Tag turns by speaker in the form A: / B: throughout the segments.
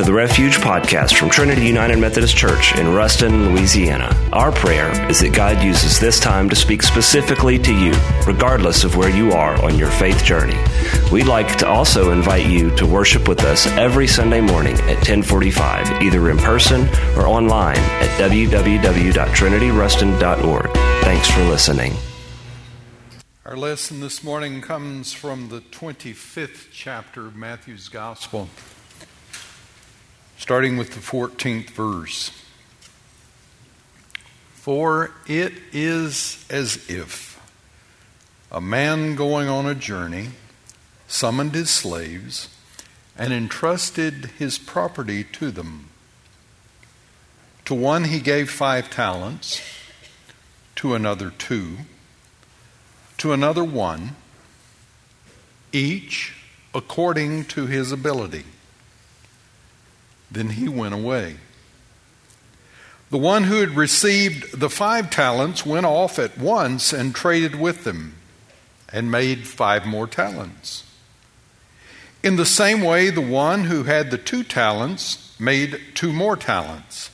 A: to the Refuge podcast from Trinity United Methodist Church in Ruston, Louisiana. Our prayer is that God uses this time to speak specifically to you, regardless of where you are on your faith journey. We'd like to also invite you to worship with us every Sunday morning at 1045, either in person or online at www.trinityruston.org. Thanks for listening.
B: Our lesson this morning comes from the 25th chapter of Matthew's Gospel, starting with the 14th verse. For it is as if a man going on a journey summoned his slaves and entrusted his property to them. To one he gave five talents, to another two to another one, each according to his ability. Then he went away. The one who had received the five talents went off at once and traded with them and made five more talents. In the same way, the one who had the two talents made two more talents.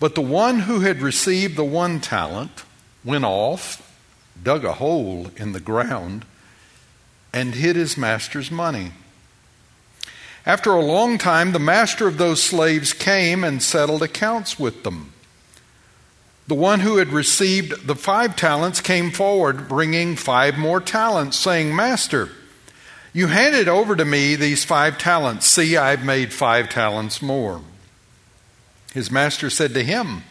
B: But the one who had received the one talent went off dug a hole in the ground, and hid his master's money. After a long time, the master of those slaves came and settled accounts with them. The one who had received the five talents came forward, bringing five more talents, saying, Master, you handed over to me these five talents. See, I've made five talents more. His master said to him,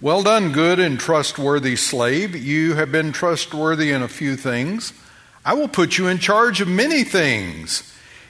B: well done, good and trustworthy slave. You have been trustworthy in a few things. I will put you in charge of many things.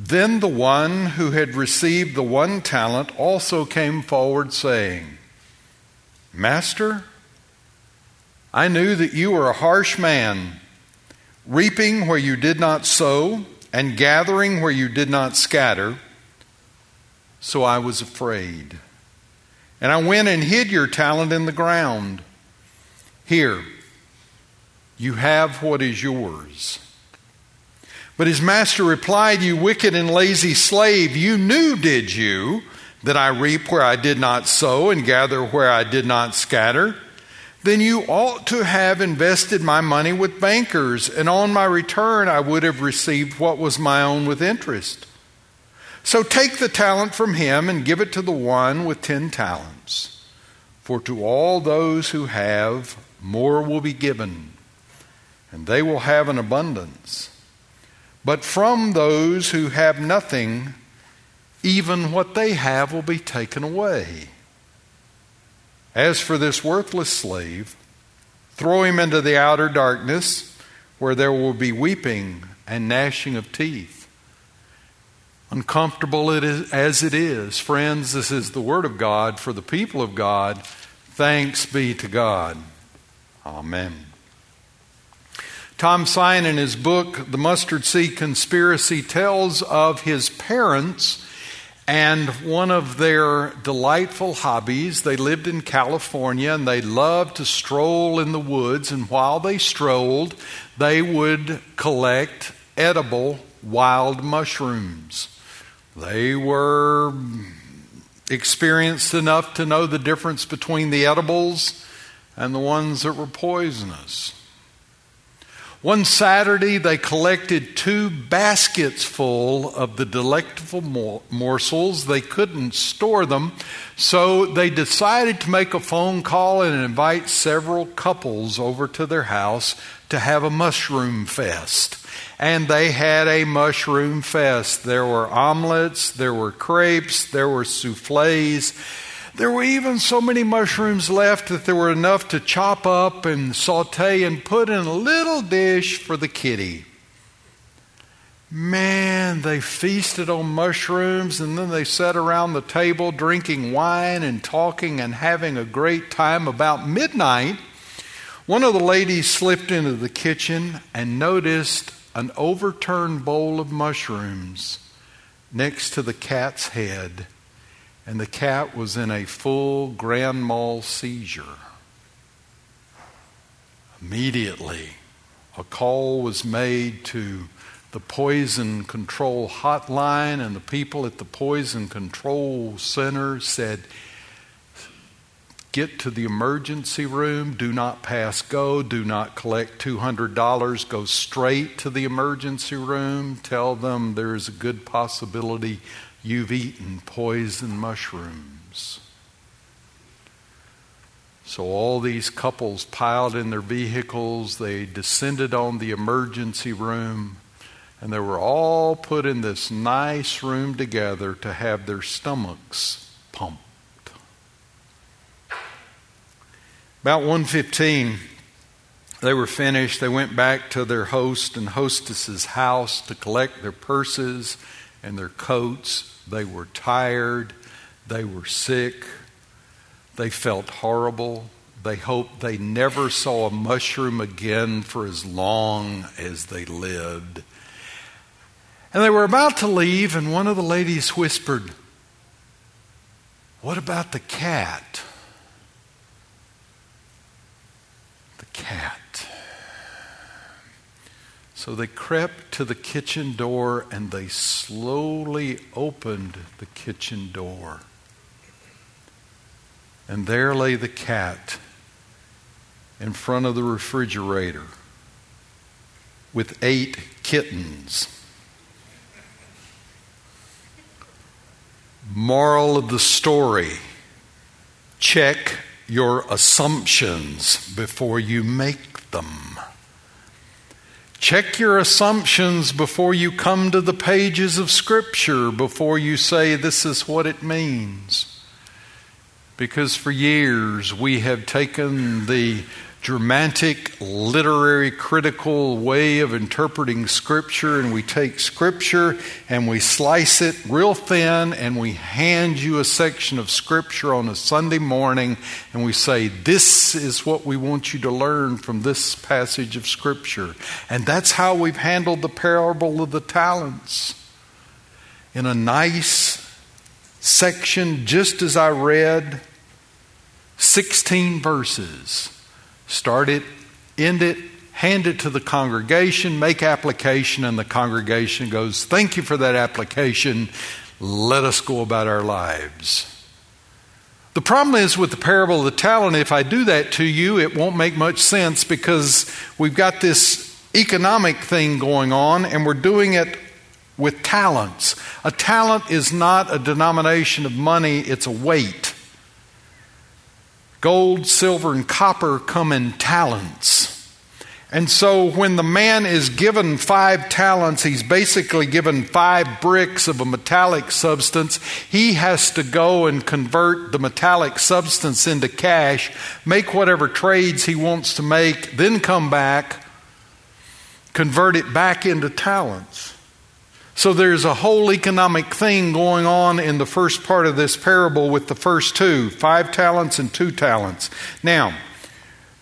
B: Then the one who had received the one talent also came forward, saying, Master, I knew that you were a harsh man, reaping where you did not sow, and gathering where you did not scatter. So I was afraid. And I went and hid your talent in the ground. Here, you have what is yours. But his master replied, You wicked and lazy slave, you knew, did you, that I reap where I did not sow and gather where I did not scatter? Then you ought to have invested my money with bankers, and on my return I would have received what was my own with interest. So take the talent from him and give it to the one with ten talents. For to all those who have, more will be given, and they will have an abundance. But from those who have nothing, even what they have will be taken away. As for this worthless slave, throw him into the outer darkness, where there will be weeping and gnashing of teeth. Uncomfortable it is, as it is, friends, this is the Word of God for the people of God. Thanks be to God. Amen. Tom Sine, in his book, The Mustard Seed Conspiracy, tells of his parents and one of their delightful hobbies. They lived in California and they loved to stroll in the woods, and while they strolled, they would collect edible wild mushrooms. They were experienced enough to know the difference between the edibles and the ones that were poisonous. One Saturday, they collected two baskets full of the delectable morsels. They couldn't store them, so they decided to make a phone call and invite several couples over to their house to have a mushroom fest and they had a mushroom fest. There were omelets, there were crepes, there were souffles. There were even so many mushrooms left that there were enough to chop up and saute and put in a little dish for the kitty. Man, they feasted on mushrooms and then they sat around the table drinking wine and talking and having a great time. About midnight, one of the ladies slipped into the kitchen and noticed an overturned bowl of mushrooms next to the cat's head, and the cat was in a full grand mal seizure. Immediately, a call was made to the poison control hotline, and the people at the poison control center said, Get to the emergency room, do not pass go, do not collect $200, go straight to the emergency room, tell them there is a good possibility you've eaten poison mushrooms. So all these couples piled in their vehicles, they descended on the emergency room and they were all put in this nice room together to have their stomachs pumped. About 1:15 they were finished. They went back to their host and hostess's house to collect their purses and their coats. They were tired. They were sick. They felt horrible. They hoped they never saw a mushroom again for as long as they lived. And they were about to leave, and one of the ladies whispered, What about the cat? The cat. So they crept to the kitchen door and they slowly opened the kitchen door. And there lay the cat in front of the refrigerator with eight kittens. Moral of the story check your assumptions before you make them. Check your assumptions before you come to the pages of Scripture, before you say, This is what it means. Because for years we have taken the dramatic, literary, critical way of interpreting Scripture, and we take Scripture and we slice it real thin, and we hand you a section of Scripture on a Sunday morning, and we say, This is what we want you to learn from this passage of Scripture. And that's how we've handled the parable of the talents. In a nice section, just as I read, 16 verses Start it, end it, hand it to the congregation, make application, and the congregation goes, Thank you for that application. Let us go about our lives. The problem is with the parable of the talent, if I do that to you, it won't make much sense because we've got this economic thing going on and we're doing it with talents. A talent is not a denomination of money, it's a weight. Gold, silver, and copper come in talents. And so when the man is given five talents, he's basically given five bricks of a metallic substance. He has to go and convert the metallic substance into cash, make whatever trades he wants to make, then come back, convert it back into talents. So there's a whole economic thing going on in the first part of this parable with the first two five talents and two talents. Now,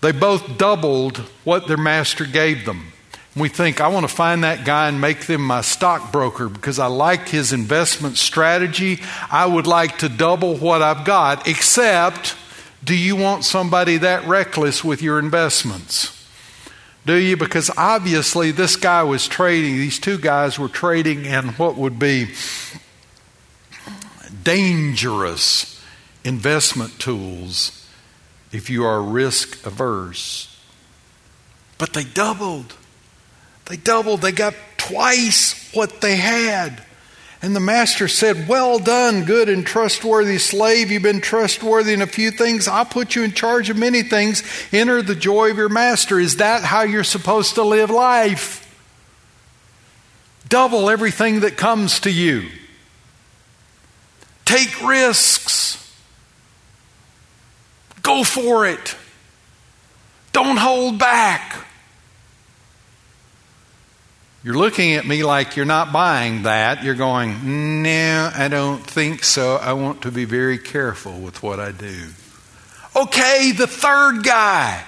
B: they both doubled what their master gave them. We think, I want to find that guy and make them my stockbroker because I like his investment strategy. I would like to double what I've got, except, do you want somebody that reckless with your investments? Do you? Because obviously this guy was trading, these two guys were trading in what would be dangerous investment tools if you are risk averse. But they doubled. They doubled. They got twice what they had. And the master said, Well done, good and trustworthy slave. You've been trustworthy in a few things. I'll put you in charge of many things. Enter the joy of your master. Is that how you're supposed to live life? Double everything that comes to you. Take risks. Go for it. Don't hold back. You're looking at me like you're not buying that. You're going, no, I don't think so. I want to be very careful with what I do. Okay, the third guy.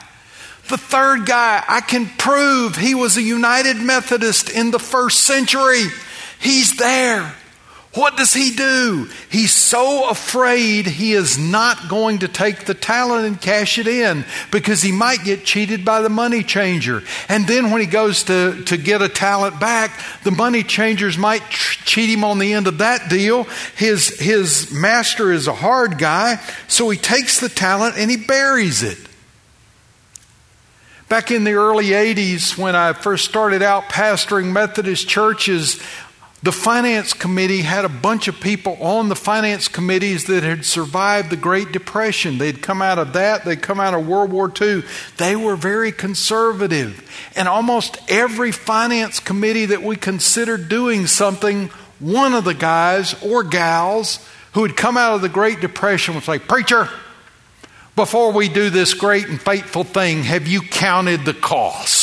B: The third guy, I can prove he was a United Methodist in the first century. He's there. What does he do? He's so afraid he is not going to take the talent and cash it in because he might get cheated by the money changer. And then when he goes to, to get a talent back, the money changers might tr- cheat him on the end of that deal. His, his master is a hard guy, so he takes the talent and he buries it. Back in the early 80s, when I first started out pastoring Methodist churches, the finance committee had a bunch of people on the finance committees that had survived the Great Depression. They'd come out of that, they'd come out of World War II. They were very conservative. And almost every finance committee that we considered doing something, one of the guys or gals who had come out of the Great Depression was like, Preacher, before we do this great and fateful thing, have you counted the cost?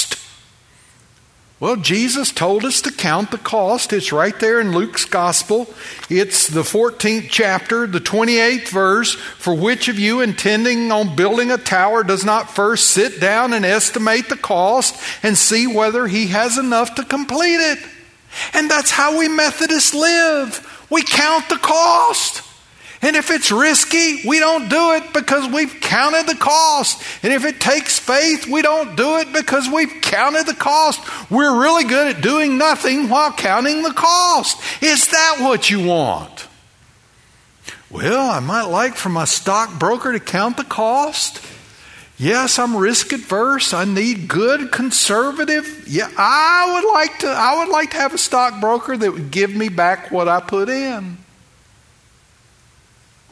B: Well, Jesus told us to count the cost. It's right there in Luke's Gospel. It's the 14th chapter, the 28th verse. For which of you intending on building a tower does not first sit down and estimate the cost and see whether he has enough to complete it? And that's how we Methodists live. We count the cost. And if it's risky, we don't do it because we've counted the cost. And if it takes faith, we don't do it because we've counted the cost. We're really good at doing nothing while counting the cost. Is that what you want? Well, I might like for my stockbroker to count the cost. Yes, I'm risk adverse. I need good conservative. Yeah, I would like to I would like to have a stockbroker that would give me back what I put in.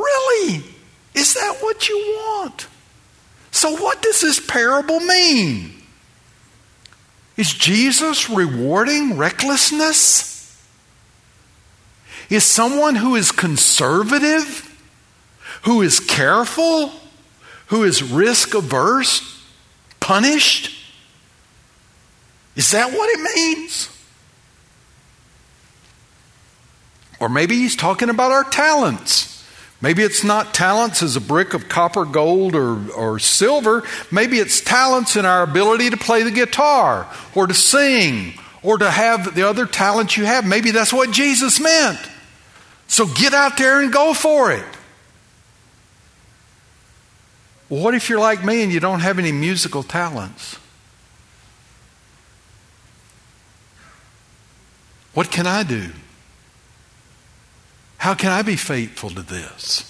B: Really? Is that what you want? So, what does this parable mean? Is Jesus rewarding recklessness? Is someone who is conservative, who is careful, who is risk averse, punished? Is that what it means? Or maybe he's talking about our talents. Maybe it's not talents as a brick of copper, gold, or, or silver. Maybe it's talents in our ability to play the guitar, or to sing, or to have the other talents you have. Maybe that's what Jesus meant. So get out there and go for it. What if you're like me and you don't have any musical talents? What can I do? How can I be faithful to this?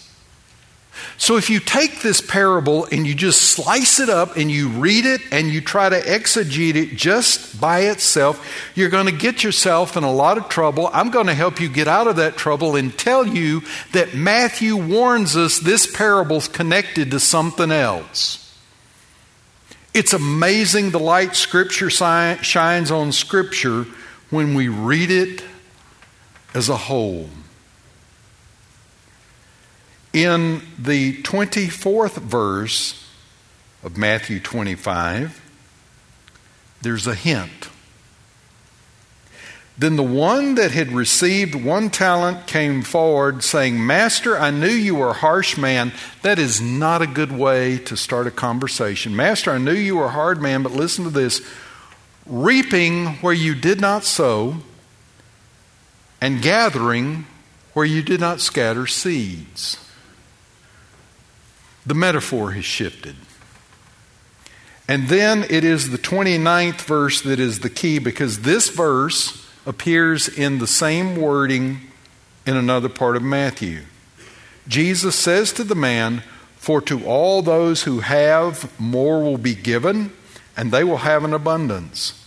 B: So, if you take this parable and you just slice it up and you read it and you try to exegete it just by itself, you're going to get yourself in a lot of trouble. I'm going to help you get out of that trouble and tell you that Matthew warns us this parable's connected to something else. It's amazing the light Scripture shines on Scripture when we read it as a whole. In the 24th verse of Matthew 25, there's a hint. Then the one that had received one talent came forward, saying, Master, I knew you were a harsh man. That is not a good way to start a conversation. Master, I knew you were a hard man, but listen to this reaping where you did not sow, and gathering where you did not scatter seeds the metaphor has shifted. And then it is the 29th verse that is the key because this verse appears in the same wording in another part of Matthew. Jesus says to the man, For to all those who have, more will be given, and they will have an abundance.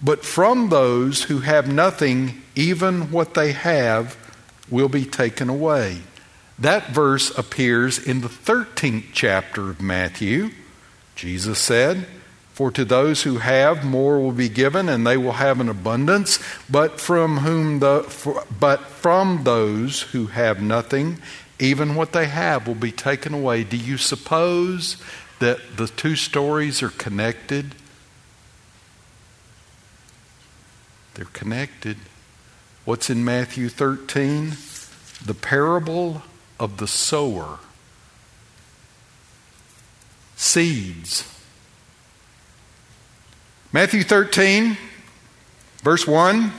B: But from those who have nothing, even what they have will be taken away. That verse appears in the 13th chapter of Matthew. Jesus said, For to those who have, more will be given, and they will have an abundance. But from whom the for, but from those who have nothing, even what they have will be taken away. Do you suppose that the two stories are connected? they're connected. What's in Matthew 13? The parable of the sower. Seeds. Matthew 13, verse 1.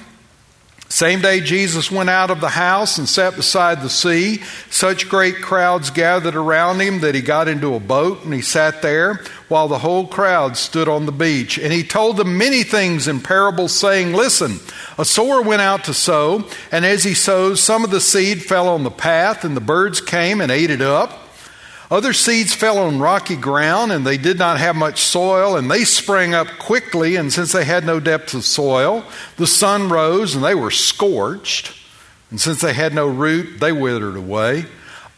B: Same day Jesus went out of the house and sat beside the sea. Such great crowds gathered around him that he got into a boat and he sat there while the whole crowd stood on the beach. And he told them many things in parables, saying, Listen, a sower went out to sow, and as he sowed, some of the seed fell on the path, and the birds came and ate it up. Other seeds fell on rocky ground, and they did not have much soil, and they sprang up quickly. And since they had no depth of soil, the sun rose, and they were scorched. And since they had no root, they withered away.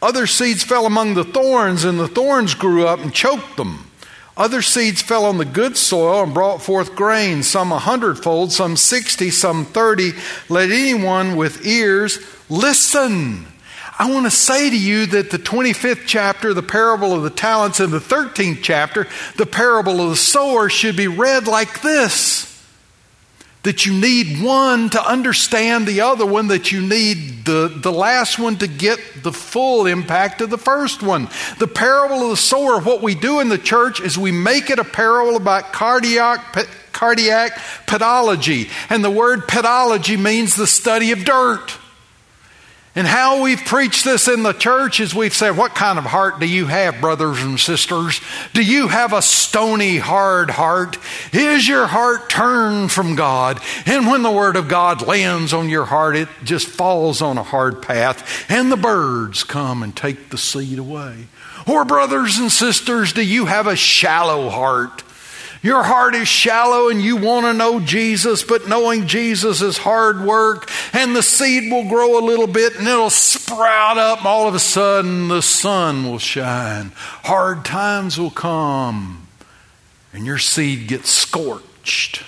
B: Other seeds fell among the thorns, and the thorns grew up and choked them. Other seeds fell on the good soil and brought forth grain, some a hundredfold, some sixty, some thirty. Let anyone with ears listen. I want to say to you that the 25th chapter, the parable of the talents, and the 13th chapter, the parable of the sower, should be read like this that you need one to understand the other one, that you need the, the last one to get the full impact of the first one. The parable of the sower, what we do in the church is we make it a parable about cardiac, cardiac pedology. And the word pedology means the study of dirt. And how we've preached this in the church is we've said, What kind of heart do you have, brothers and sisters? Do you have a stony, hard heart? Is your heart turned from God? And when the Word of God lands on your heart, it just falls on a hard path, and the birds come and take the seed away. Or, brothers and sisters, do you have a shallow heart? Your heart is shallow and you want to know Jesus, but knowing Jesus is hard work, and the seed will grow a little bit and it'll sprout up. All of a sudden, the sun will shine. Hard times will come, and your seed gets scorched.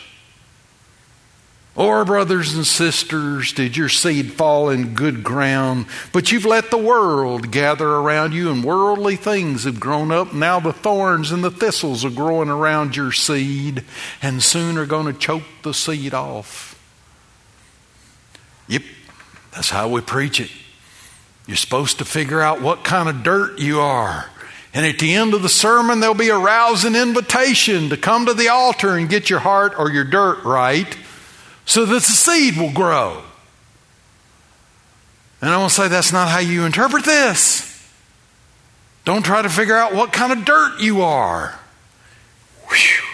B: Or, brothers and sisters, did your seed fall in good ground, but you've let the world gather around you and worldly things have grown up? Now the thorns and the thistles are growing around your seed and soon are going to choke the seed off. Yep, that's how we preach it. You're supposed to figure out what kind of dirt you are. And at the end of the sermon, there'll be a rousing invitation to come to the altar and get your heart or your dirt right so that the seed will grow. And I want to say that's not how you interpret this. Don't try to figure out what kind of dirt you are. Whew.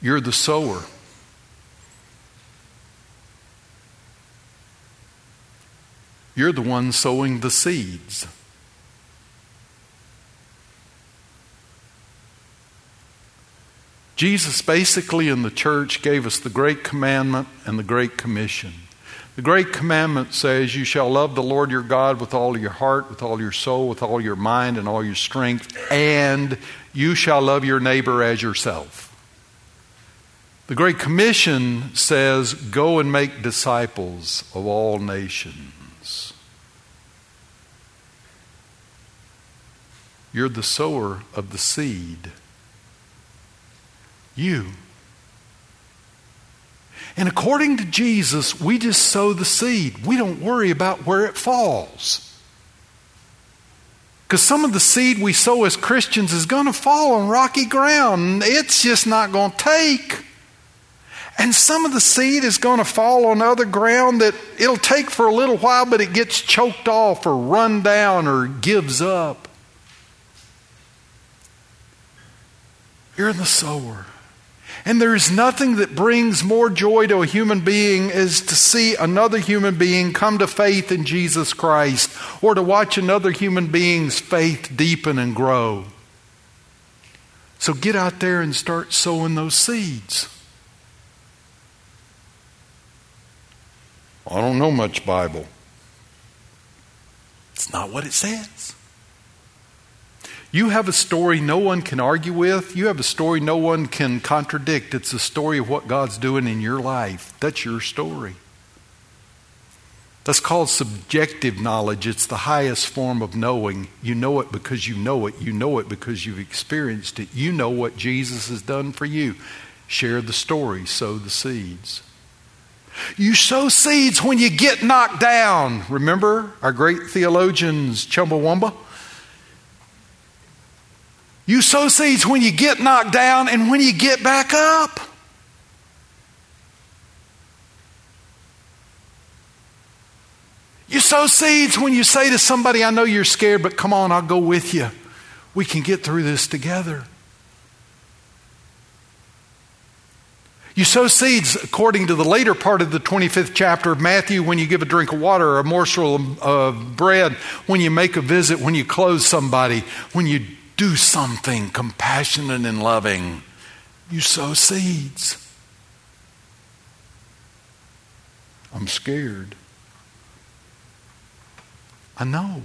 B: You're the sower. You're the one sowing the seeds. Jesus basically in the church gave us the great commandment and the great commission. The great commandment says, You shall love the Lord your God with all your heart, with all your soul, with all your mind, and all your strength, and you shall love your neighbor as yourself. The Great Commission says, Go and make disciples of all nations. You're the sower of the seed you. And according to Jesus, we just sow the seed. We don't worry about where it falls. Because some of the seed we sow as Christians is going to fall on rocky ground. It's just not going to take. And some of the seed is going to fall on other ground that it'll take for a little while, but it gets choked off or run down or gives up. You're in the sower. And there is nothing that brings more joy to a human being as to see another human being come to faith in Jesus Christ or to watch another human being's faith deepen and grow. So get out there and start sowing those seeds. I don't know much Bible. It's not what it says. You have a story no one can argue with. You have a story no one can contradict. It's the story of what God's doing in your life. That's your story. That's called subjective knowledge. It's the highest form of knowing. You know it because you know it. You know it because you've experienced it. You know what Jesus has done for you. Share the story, sow the seeds. You sow seeds when you get knocked down. Remember our great theologians, Chumbawamba? You sow seeds when you get knocked down and when you get back up. You sow seeds when you say to somebody, I know you're scared, but come on, I'll go with you. We can get through this together. You sow seeds according to the later part of the 25th chapter of Matthew when you give a drink of water or a morsel of bread, when you make a visit, when you clothe somebody, when you do something compassionate and loving. You sow seeds. I'm scared. I know.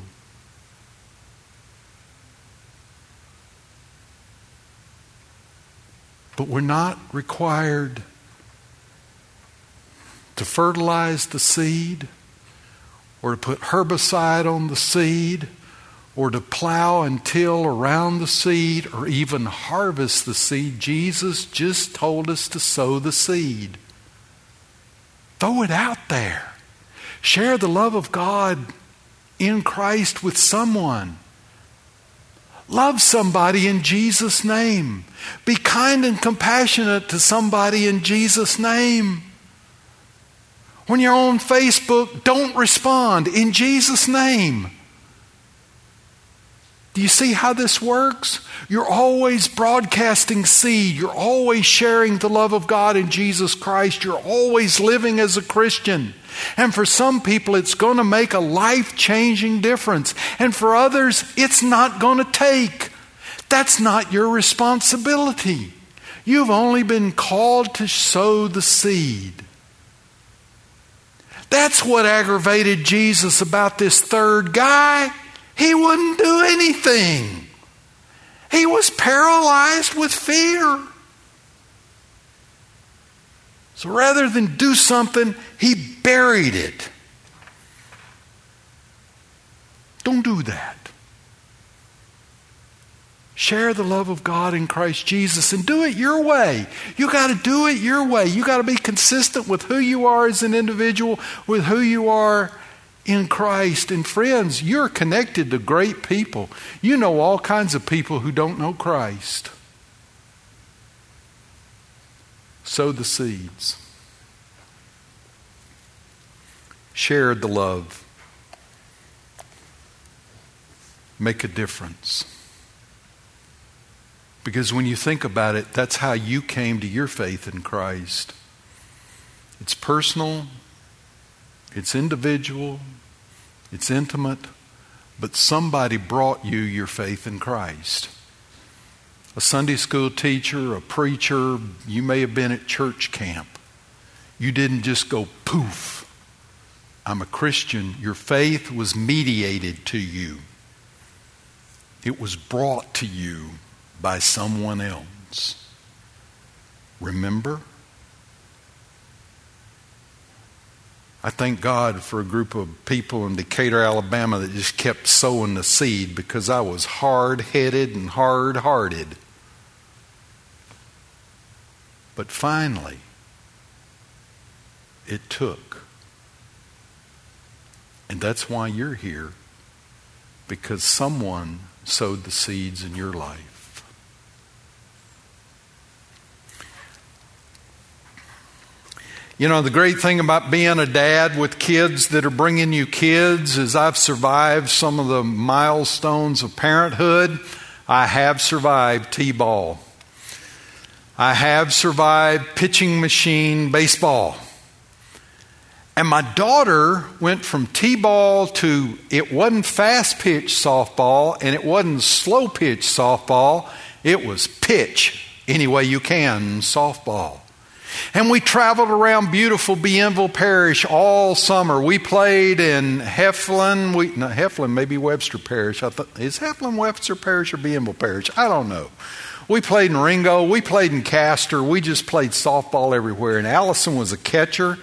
B: But we're not required to fertilize the seed or to put herbicide on the seed or to plow and till around the seed or even harvest the seed. Jesus just told us to sow the seed. Throw it out there. Share the love of God in Christ with someone. Love somebody in Jesus' name. Be kind and compassionate to somebody in Jesus' name. When you're on Facebook, don't respond in Jesus' name. Do you see how this works? You're always broadcasting seed. You're always sharing the love of God in Jesus Christ. You're always living as a Christian. And for some people, it's going to make a life changing difference. And for others, it's not going to take. That's not your responsibility. You've only been called to sow the seed. That's what aggravated Jesus about this third guy. He wouldn't do anything, he was paralyzed with fear. So rather than do something, he buried it. Don't do that. Share the love of God in Christ Jesus and do it your way. You got to do it your way. You got to be consistent with who you are as an individual, with who you are in Christ. And friends, you're connected to great people. You know all kinds of people who don't know Christ. Sow the seeds. Share the love. Make a difference. Because when you think about it, that's how you came to your faith in Christ. It's personal, it's individual, it's intimate, but somebody brought you your faith in Christ a Sunday school teacher, a preacher, you may have been at church camp. You didn't just go poof. I'm a Christian. Your faith was mediated to you, it was brought to you by someone else. Remember? I thank God for a group of people in Decatur, Alabama that just kept sowing the seed because I was hard headed and hard hearted. But finally, it took. And that's why you're here, because someone sowed the seeds in your life. You know, the great thing about being a dad with kids that are bringing you kids is I've survived some of the milestones of parenthood. I have survived T ball. I have survived pitching machine baseball. And my daughter went from T ball to it wasn't fast pitch softball and it wasn't slow pitch softball, it was pitch any way you can softball. And we traveled around beautiful Bienville Parish all summer. We played in Heflin, we, no, Heflin, maybe Webster Parish. I thought, is Heflin Webster Parish or Bienville Parish? I don't know. We played in Ringgold, we played in Castor, we just played softball everywhere. And Allison was a catcher,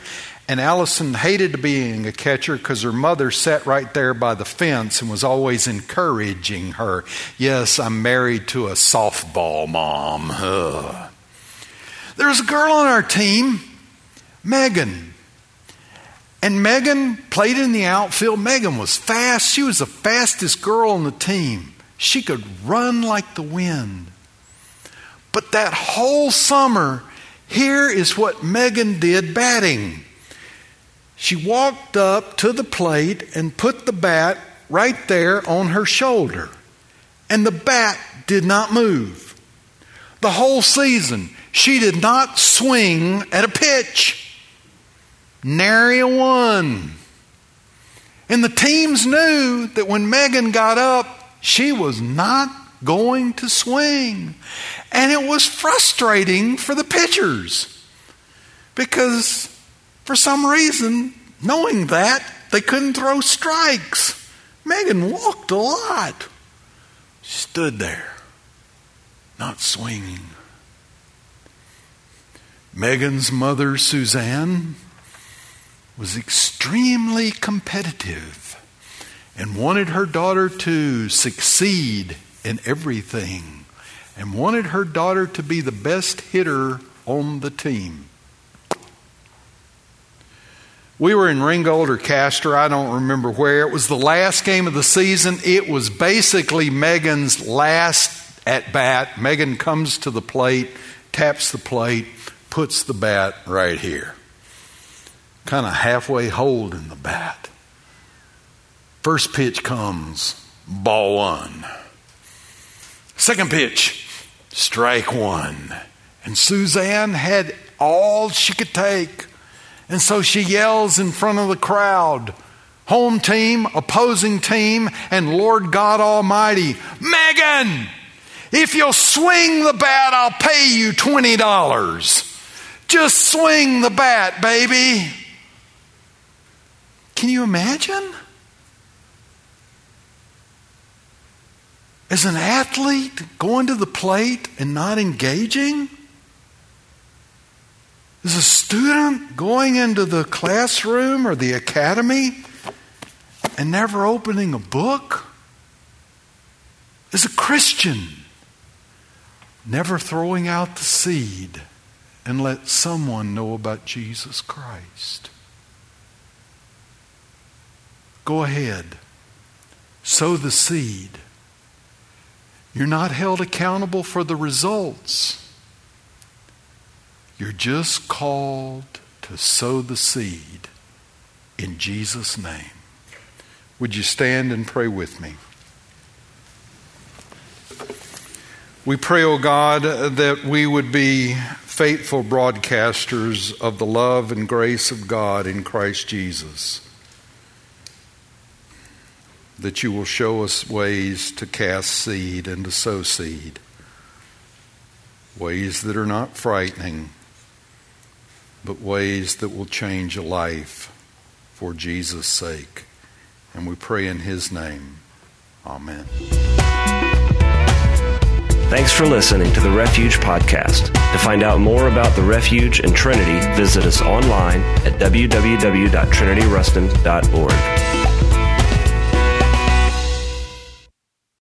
B: and Allison hated being a catcher because her mother sat right there by the fence and was always encouraging her. Yes, I'm married to a softball mom. Ugh. There was a girl on our team, Megan. And Megan played in the outfield. Megan was fast. She was the fastest girl on the team. She could run like the wind. But that whole summer, here is what Megan did batting. She walked up to the plate and put the bat right there on her shoulder. And the bat did not move. The whole season, she did not swing at a pitch. Nary a one. And the teams knew that when Megan got up, she was not going to swing. And it was frustrating for the pitchers because for some reason, knowing that, they couldn't throw strikes. Megan walked a lot, stood there, not swinging. Megan's mother, Suzanne, was extremely competitive and wanted her daughter to succeed in everything and wanted her daughter to be the best hitter on the team. We were in Ringgold or Castor, I don't remember where. It was the last game of the season. It was basically Megan's last at bat. Megan comes to the plate, taps the plate, puts the bat right here. Kind of halfway holding the bat. First pitch comes, ball one. Second pitch, strike one. And Suzanne had all she could take. And so she yells in front of the crowd home team, opposing team, and Lord God Almighty, Megan, if you'll swing the bat, I'll pay you $20. Just swing the bat, baby. Can you imagine? As an athlete going to the plate and not engaging? As a student going into the classroom or the academy and never opening a book? As a Christian, never throwing out the seed and let someone know about Jesus Christ? Go ahead, sow the seed you're not held accountable for the results. You're just called to sow the seed in Jesus' name. Would you stand and pray with me? We pray, O oh God, that we would be faithful broadcasters of the love and grace of God in Christ Jesus that you will show us ways to cast seed and to sow seed, ways that are not frightening, but ways that will change a life for Jesus' sake. And we pray in His name. Amen.
A: Thanks for listening to the Refuge Podcast. To find out more about the Refuge and Trinity, visit us online at www.trinityruston.org.